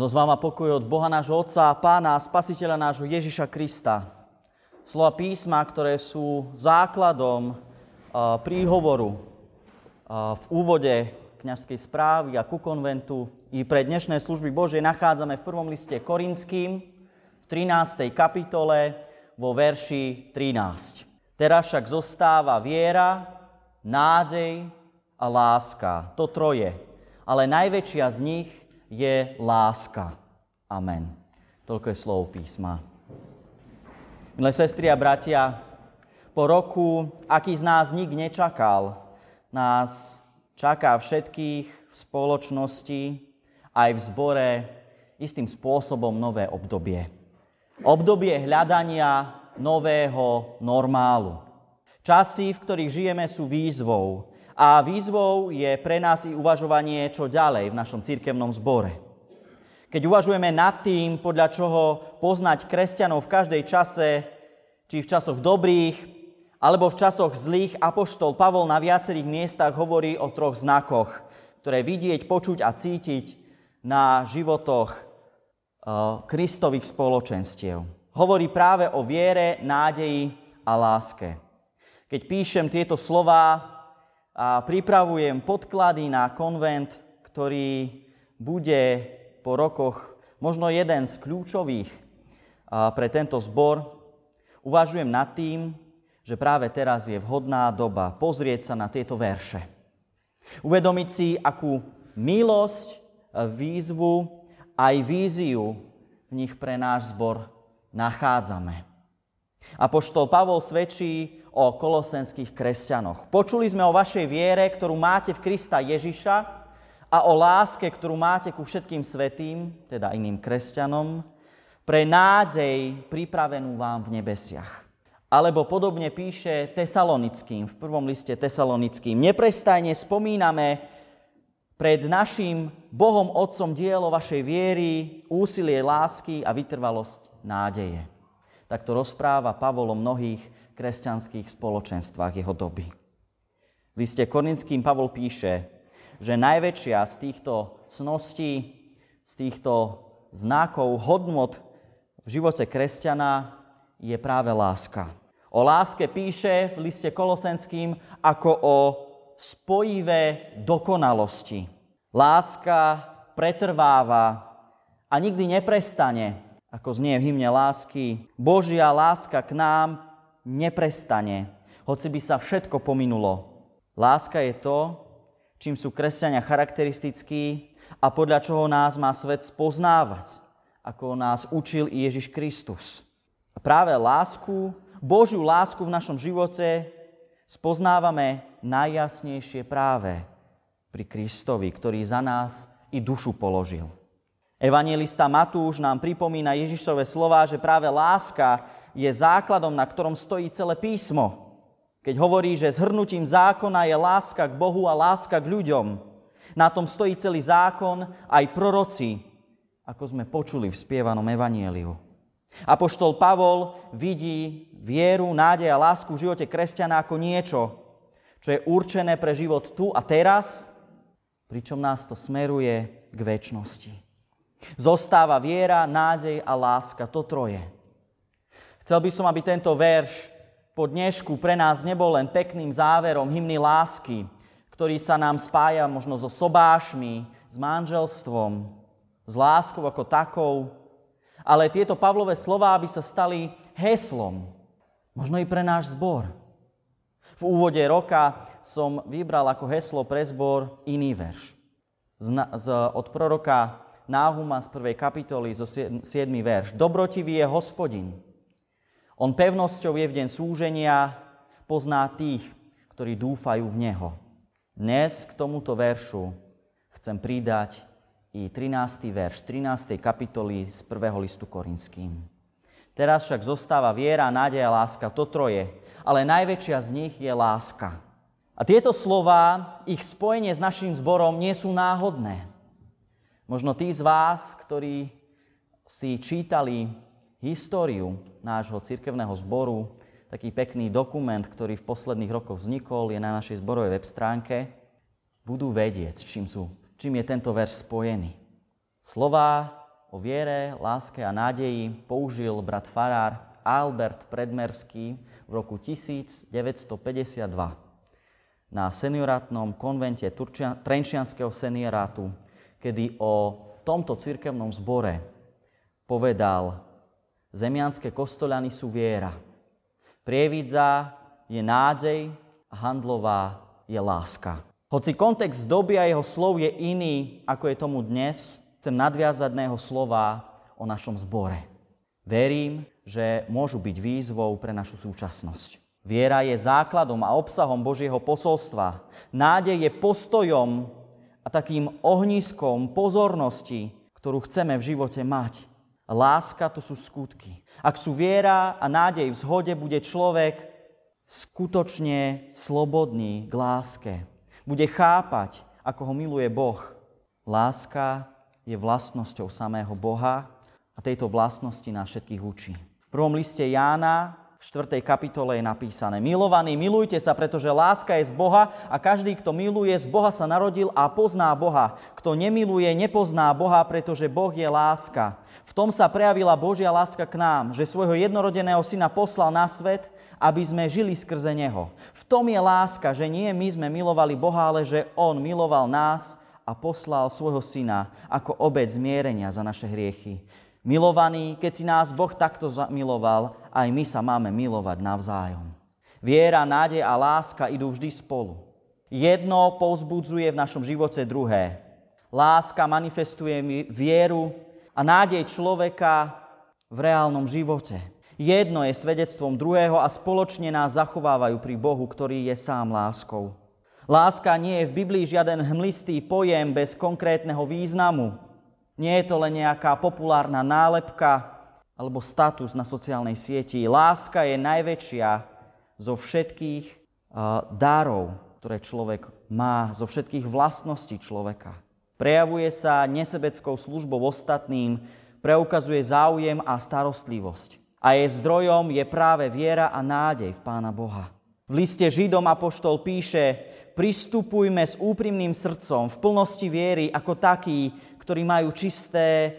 Milosť vám a pokoj od Boha nášho Otca, Pána a Spasiteľa nášho Ježiša Krista. Slova písma, ktoré sú základom príhovoru v úvode kňažskej správy a ku konventu i pre dnešné služby Božie nachádzame v prvom liste Korinským v 13. kapitole vo verši 13. Teraz však zostáva viera, nádej a láska. To troje. Ale najväčšia z nich je láska. Amen. Toľko je slov písma. Milé sestry a bratia, po roku, aký z nás nik nečakal, nás čaká všetkých v spoločnosti aj v zbore istým spôsobom nové obdobie. Obdobie hľadania nového normálu. Časy, v ktorých žijeme, sú výzvou a výzvou je pre nás i uvažovanie, čo ďalej v našom cirkevnom zbore. Keď uvažujeme nad tým, podľa čoho poznať kresťanov v každej čase, či v časoch dobrých, alebo v časoch zlých, apoštol Pavol na viacerých miestach hovorí o troch znakoch, ktoré vidieť, počuť a cítiť na životoch eh, Kristových spoločenstiev. Hovorí práve o viere, nádeji a láske. Keď píšem tieto slova, a pripravujem podklady na konvent, ktorý bude po rokoch možno jeden z kľúčových pre tento zbor. Uvažujem nad tým, že práve teraz je vhodná doba pozrieť sa na tieto verše. Uvedomiť si, akú milosť, výzvu aj víziu v nich pre náš zbor nachádzame. Apoštol Pavol svedčí o kolosenských kresťanoch. Počuli sme o vašej viere, ktorú máte v Krista Ježiša a o láske, ktorú máte ku všetkým svetým, teda iným kresťanom, pre nádej pripravenú vám v nebesiach. Alebo podobne píše Tesalonickým, v prvom liste Tesalonickým. Neprestajne spomíname pred našim Bohom Otcom dielo vašej viery, úsilie lásky a vytrvalosť nádeje. Takto rozpráva Pavol o mnohých kresťanských spoločenstvách jeho doby. V liste Korinským Pavol píše, že najväčšia z týchto cností, z týchto znakov, hodnot v živote kresťana je práve láska. O láske píše v liste Kolosenským ako o spojivé dokonalosti. Láska pretrváva a nikdy neprestane, ako znie v hymne lásky. Božia láska k nám neprestane, hoci by sa všetko pominulo. Láska je to, čím sú kresťania charakteristickí a podľa čoho nás má svet spoznávať, ako nás učil Ježiš Kristus. A práve lásku, Božiu lásku v našom živote spoznávame najjasnejšie práve pri Kristovi, ktorý za nás i dušu položil. Evangelista Matúš nám pripomína Ježišové slova, že práve láska je základom, na ktorom stojí celé písmo. Keď hovorí, že zhrnutím zákona je láska k Bohu a láska k ľuďom. Na tom stojí celý zákon, aj proroci, ako sme počuli v spievanom evanieliu. Apoštol Pavol vidí vieru, nádej a lásku v živote kresťana ako niečo, čo je určené pre život tu a teraz, pričom nás to smeruje k väčšnosti. Zostáva viera, nádej a láska, to troje. Chcel by som, aby tento verš po dnešku pre nás nebol len pekným záverom hymny lásky, ktorý sa nám spája možno so sobášmi, s manželstvom, s láskou ako takou, ale tieto Pavlové slová by sa stali heslom, možno i pre náš zbor. V úvode roka som vybral ako heslo pre zbor iný verš. Od proroka Náhuma z prvej kapitoly, zo 7. verš. Dobrotivý je hospodin, on pevnosťou je v deň súženia, pozná tých, ktorí dúfajú v Neho. Dnes k tomuto veršu chcem pridať i 13. verš 13. kapitoly z 1. listu Korinským. Teraz však zostáva viera, nádej a láska, to troje, ale najväčšia z nich je láska. A tieto slova, ich spojenie s našim zborom nie sú náhodné. Možno tí z vás, ktorí si čítali históriu nášho cirkevného zboru, taký pekný dokument, ktorý v posledných rokoch vznikol, je na našej zborovej web stránke, budú vedieť, čím, sú, čím je tento verš spojený. Slová o viere, láske a nádeji použil brat farár Albert Predmerský v roku 1952 na seniorátnom konvente Trenčianského seniorátu, kedy o tomto cirkevnom zbore povedal, zemianské kostolany sú viera, prievidza je nádej a handlová je láska. Hoci kontext doby a jeho slov je iný, ako je tomu dnes, chcem nadviazať na jeho slova o našom zbore. Verím, že môžu byť výzvou pre našu súčasnosť. Viera je základom a obsahom Božieho posolstva. Nádej je postojom a takým ohniskom pozornosti, ktorú chceme v živote mať. Láska to sú skutky. Ak sú viera a nádej v zhode, bude človek skutočne slobodný k láske. Bude chápať, ako ho miluje Boh. Láska je vlastnosťou samého Boha a tejto vlastnosti nás všetkých učí. V prvom liste Jána v 4. kapitole je napísané Milovaní, milujte sa, pretože láska je z Boha a každý, kto miluje, z Boha sa narodil a pozná Boha. Kto nemiluje, nepozná Boha, pretože Boh je láska. V tom sa prejavila Božia láska k nám, že svojho jednorodeného syna poslal na svet, aby sme žili skrze Neho. V tom je láska, že nie my sme milovali Boha, ale že On miloval nás a poslal svojho syna ako obec zmierenia za naše hriechy. Milovaní, keď si nás Boh takto zamiloval, aj my sa máme milovať navzájom. Viera, nádej a láska idú vždy spolu. Jedno povzbudzuje v našom živote druhé. Láska manifestuje vieru a nádej človeka v reálnom živote. Jedno je svedectvom druhého a spoločne nás zachovávajú pri Bohu, ktorý je sám láskou. Láska nie je v Biblii žiaden hmlistý pojem bez konkrétneho významu. Nie je to len nejaká populárna nálepka alebo status na sociálnej sieti. Láska je najväčšia zo všetkých uh, darov, ktoré človek má, zo všetkých vlastností človeka. Prejavuje sa nesebeckou službou ostatným, preukazuje záujem a starostlivosť. A jej zdrojom je práve viera a nádej v Pána Boha. V liste Židom Apoštol píše, pristupujme s úprimným srdcom v plnosti viery ako taký, ktorí majú čisté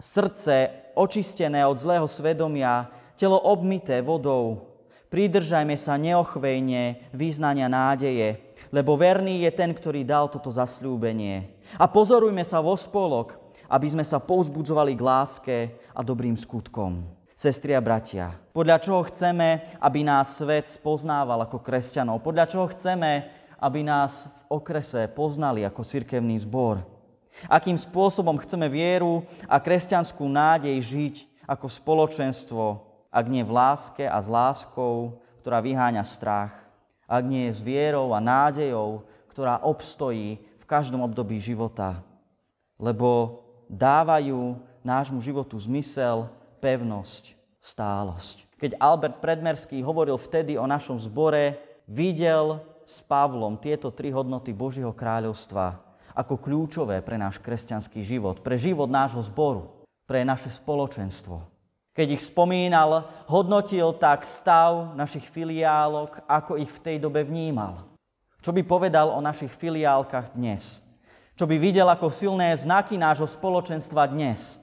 srdce, očistené od zlého svedomia, telo obmité vodou. Pridržajme sa neochvejne význania nádeje, lebo verný je ten, ktorý dal toto zasľúbenie. A pozorujme sa vo spolok, aby sme sa pouzbudzovali k láske a dobrým skutkom. Sestri a bratia, podľa čoho chceme, aby nás svet spoznával ako kresťanov? Podľa čoho chceme, aby nás v okrese poznali ako cirkevný zbor? Akým spôsobom chceme vieru a kresťanskú nádej žiť ako spoločenstvo, ak nie v láske a s láskou, ktorá vyháňa strach, ak nie s vierou a nádejou, ktorá obstojí v každom období života, lebo dávajú nášmu životu zmysel, pevnosť, stálosť. Keď Albert Predmerský hovoril vtedy o našom zbore, videl s Pavlom tieto tri hodnoty Božieho kráľovstva ako kľúčové pre náš kresťanský život, pre život nášho zboru, pre naše spoločenstvo. Keď ich spomínal, hodnotil tak stav našich filiálok, ako ich v tej dobe vnímal. Čo by povedal o našich filiálkach dnes? Čo by videl ako silné znaky nášho spoločenstva dnes?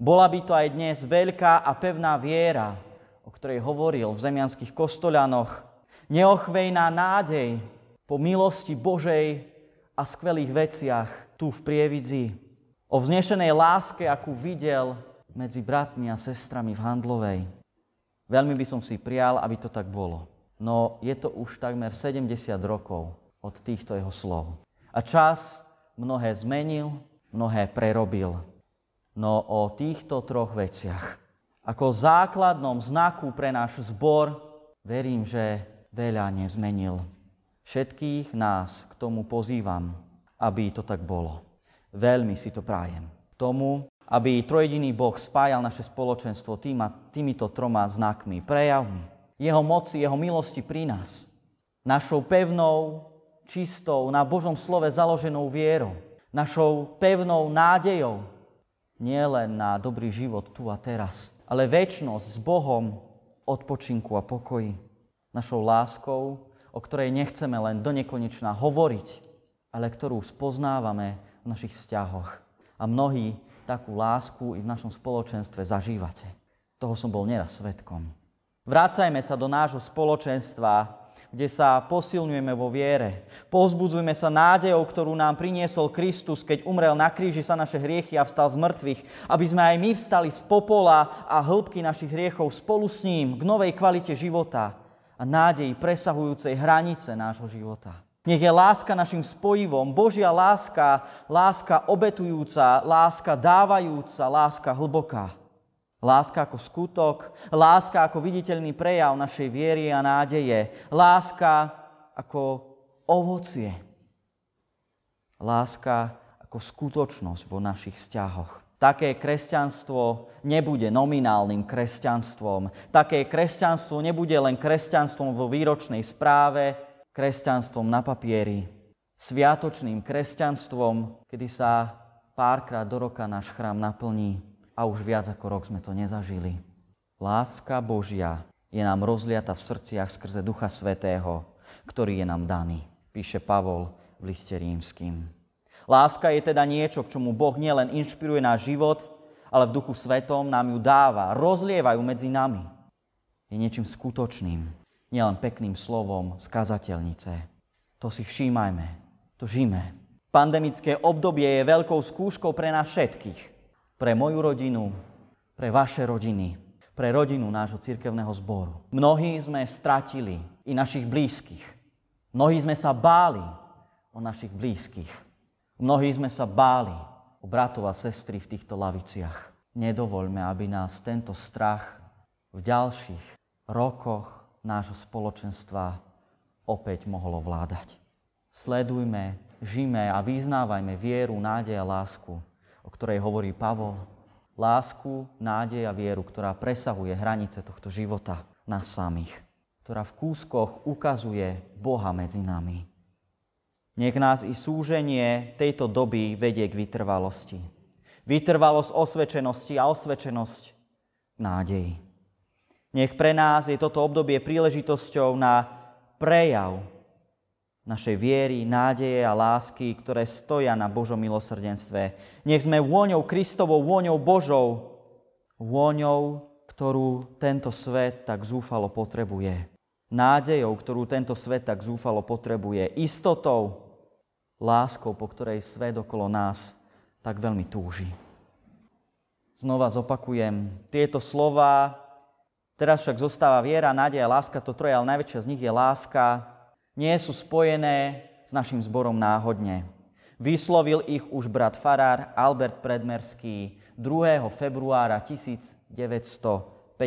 Bola by to aj dnes veľká a pevná viera, o ktorej hovoril v zemianských kostolianoch, neochvejná nádej po milosti Božej a skvelých veciach tu v Prievidzi. O vznešenej láske, akú videl medzi bratmi a sestrami v Handlovej. Veľmi by som si prial, aby to tak bolo. No je to už takmer 70 rokov od týchto jeho slov. A čas mnohé zmenil, mnohé prerobil. No o týchto troch veciach. Ako základnom znaku pre náš zbor verím, že veľa nezmenil. Všetkých nás k tomu pozývam, aby to tak bolo. Veľmi si to prájem. Tomu, aby trojediný Boh spájal naše spoločenstvo týma, týmito troma znakmi, prejavmi. Jeho moci, jeho milosti pri nás. Našou pevnou, čistou, na Božom slove založenou vierou. Našou pevnou nádejou. Nie len na dobrý život tu a teraz, ale väčnosť s Bohom, odpočinku a pokoji. Našou láskou, o ktorej nechceme len do nekonečna hovoriť, ale ktorú spoznávame v našich vzťahoch. A mnohí takú lásku i v našom spoločenstve zažívate. Toho som bol neraz svetkom. Vrácajme sa do nášho spoločenstva, kde sa posilňujeme vo viere. Pozbudzujme sa nádejou, ktorú nám priniesol Kristus, keď umrel na kríži sa naše hriechy a vstal z mŕtvych, aby sme aj my vstali z popola a hĺbky našich hriechov spolu s ním k novej kvalite života a nádeji presahujúcej hranice nášho života. Nech je láska našim spojivom, Božia láska, láska obetujúca, láska dávajúca, láska hlboká. Láska ako skutok, láska ako viditeľný prejav našej viery a nádeje, láska ako ovocie, láska ako skutočnosť vo našich vzťahoch. Také kresťanstvo nebude nominálnym kresťanstvom. Také kresťanstvo nebude len kresťanstvom vo výročnej správe, kresťanstvom na papieri, sviatočným kresťanstvom, kedy sa párkrát do roka náš chrám naplní a už viac ako rok sme to nezažili. Láska Božia je nám rozliata v srdciach skrze Ducha Svetého, ktorý je nám daný, píše Pavol v liste rímským. Láska je teda niečo, k čomu Boh nielen inšpiruje náš život, ale v Duchu Svetom nám ju dáva, rozlievajú medzi nami. Je niečím skutočným, nielen pekným slovom z kazateľnice. To si všímajme, to žijeme. Pandemické obdobie je veľkou skúškou pre nás všetkých pre moju rodinu, pre vaše rodiny, pre rodinu nášho cirkevného zboru. Mnohí sme stratili i našich blízkych. Mnohí sme sa báli o našich blízkych. Mnohí sme sa báli o bratov a sestry v týchto laviciach. Nedovoľme, aby nás tento strach v ďalších rokoch nášho spoločenstva opäť mohlo vládať. Sledujme, žime a vyznávajme vieru, nádej a lásku o ktorej hovorí Pavol. Lásku, nádej a vieru, ktorá presahuje hranice tohto života nás samých. Ktorá v kúskoch ukazuje Boha medzi nami. Nech nás i súženie tejto doby vedie k vytrvalosti. Vytrvalosť osvečenosti a osvečenosť nádej. Nech pre nás je toto obdobie príležitosťou na prejav našej viery, nádeje a lásky, ktoré stoja na Božom milosrdenstve. Nech sme vôňou Kristovou, vôňou Božou, vôňou, ktorú tento svet tak zúfalo potrebuje. Nádejou, ktorú tento svet tak zúfalo potrebuje. Istotou, láskou, po ktorej svet okolo nás tak veľmi túži. Znova zopakujem tieto slova. Teraz však zostáva viera, nádej a láska, to troje, ale najväčšia z nich je láska nie sú spojené s našim zborom náhodne. Vyslovil ich už brat farár Albert Predmerský 2. februára 1952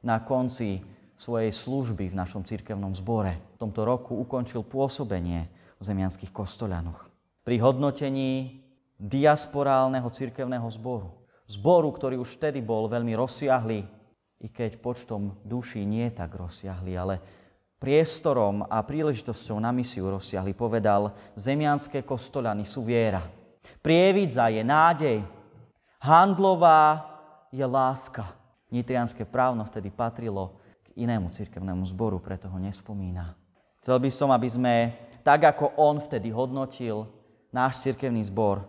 na konci svojej služby v našom cirkevnom zbore. V tomto roku ukončil pôsobenie v zemianských kostolianoch. Pri hodnotení diasporálneho cirkevného zboru. Zboru, ktorý už vtedy bol veľmi rozsiahly, i keď počtom duší nie tak rozsiahly, ale priestorom a príležitosťou na misiu rozsiahli, povedal, zemianské kostolany sú viera. Prievidza je nádej. Handlová je láska. Nitrianské právno vtedy patrilo k inému cirkevnému zboru, preto ho nespomína. Chcel by som, aby sme, tak ako on vtedy hodnotil náš cirkevný zbor,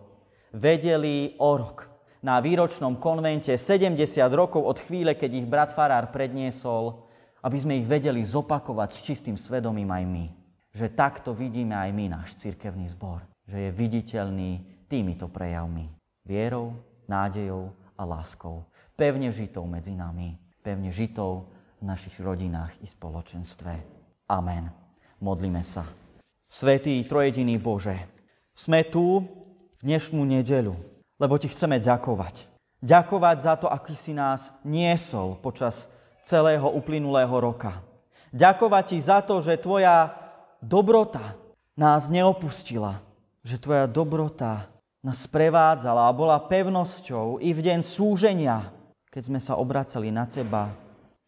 vedeli o rok na výročnom konvente 70 rokov od chvíle, keď ich brat Farár predniesol, aby sme ich vedeli zopakovať s čistým svedomím aj my. Že takto vidíme aj my náš cirkevný zbor. Že je viditeľný týmito prejavmi. Vierou, nádejou a láskou. Pevne žitou medzi nami. Pevne žitou v našich rodinách i spoločenstve. Amen. Modlíme sa. Svetý trojediný Bože, sme tu v dnešnú nedeľu, lebo Ti chceme ďakovať. Ďakovať za to, aký si nás niesol počas celého uplynulého roka. Ďakovať ti za to, že tvoja dobrota nás neopustila, že tvoja dobrota nás prevádzala a bola pevnosťou i v deň súženia, keď sme sa obracali na teba,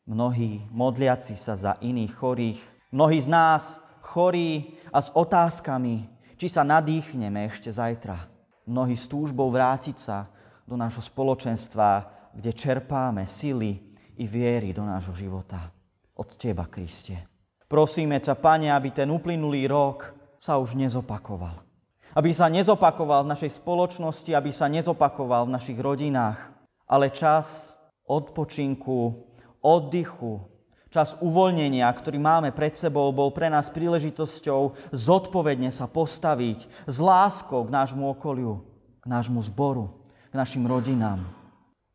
mnohí modliaci sa za iných chorých, mnohí z nás chorí a s otázkami, či sa nadýchneme ešte zajtra. Mnohí s túžbou vrátiť sa do nášho spoločenstva, kde čerpáme sily i viery do nášho života. Od Teba, Kriste. Prosíme ťa, Pane, aby ten uplynulý rok sa už nezopakoval. Aby sa nezopakoval v našej spoločnosti, aby sa nezopakoval v našich rodinách. Ale čas odpočinku, oddychu, čas uvoľnenia, ktorý máme pred sebou, bol pre nás príležitosťou zodpovedne sa postaviť s láskou k nášmu okoliu, k nášmu zboru, k našim rodinám.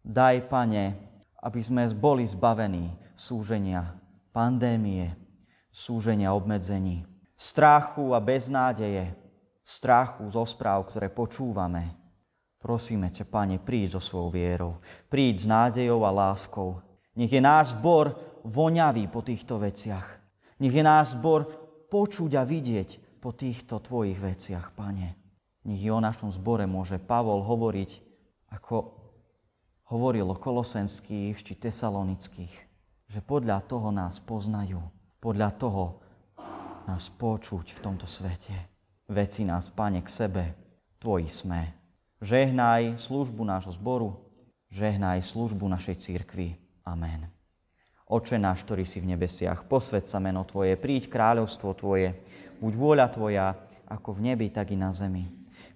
Daj, Pane, aby sme boli zbavení súženia pandémie, súženia obmedzení, strachu a beznádeje, strachu zo správ, ktoré počúvame. Prosíme ťa, Pane, príď so svojou vierou, príď s nádejou a láskou. Nech je náš zbor voňavý po týchto veciach. Nech je náš zbor počuť a vidieť po týchto Tvojich veciach, Pane. Nech o našom zbore môže Pavol hovoriť, ako hovoril o kolosenských či tesalonických, že podľa toho nás poznajú, podľa toho nás počuť v tomto svete. Veci nás, Pane, k sebe, Tvoji sme. Žehnaj službu nášho zboru, žehnaj službu našej církvy. Amen. Oče náš, ktorý si v nebesiach, posved sa meno Tvoje, príď kráľovstvo Tvoje, buď vôľa Tvoja, ako v nebi, tak i na zemi.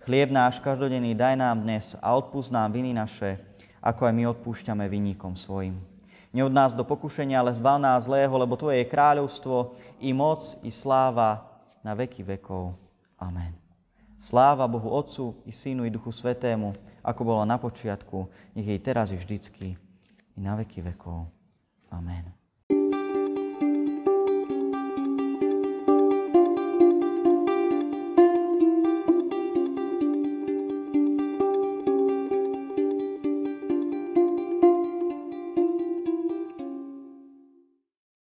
Chlieb náš každodenný daj nám dnes a odpúsť nám viny naše, ako aj my odpúšťame vinníkom svojim. Neod nás do pokušenia, ale zbav nás zlého, lebo Tvoje je kráľovstvo, i moc, i sláva na veky vekov. Amen. Sláva Bohu Otcu i Synu i Duchu Svetému, ako bolo na počiatku, nech jej teraz i vždycky, i na veky vekov. Amen.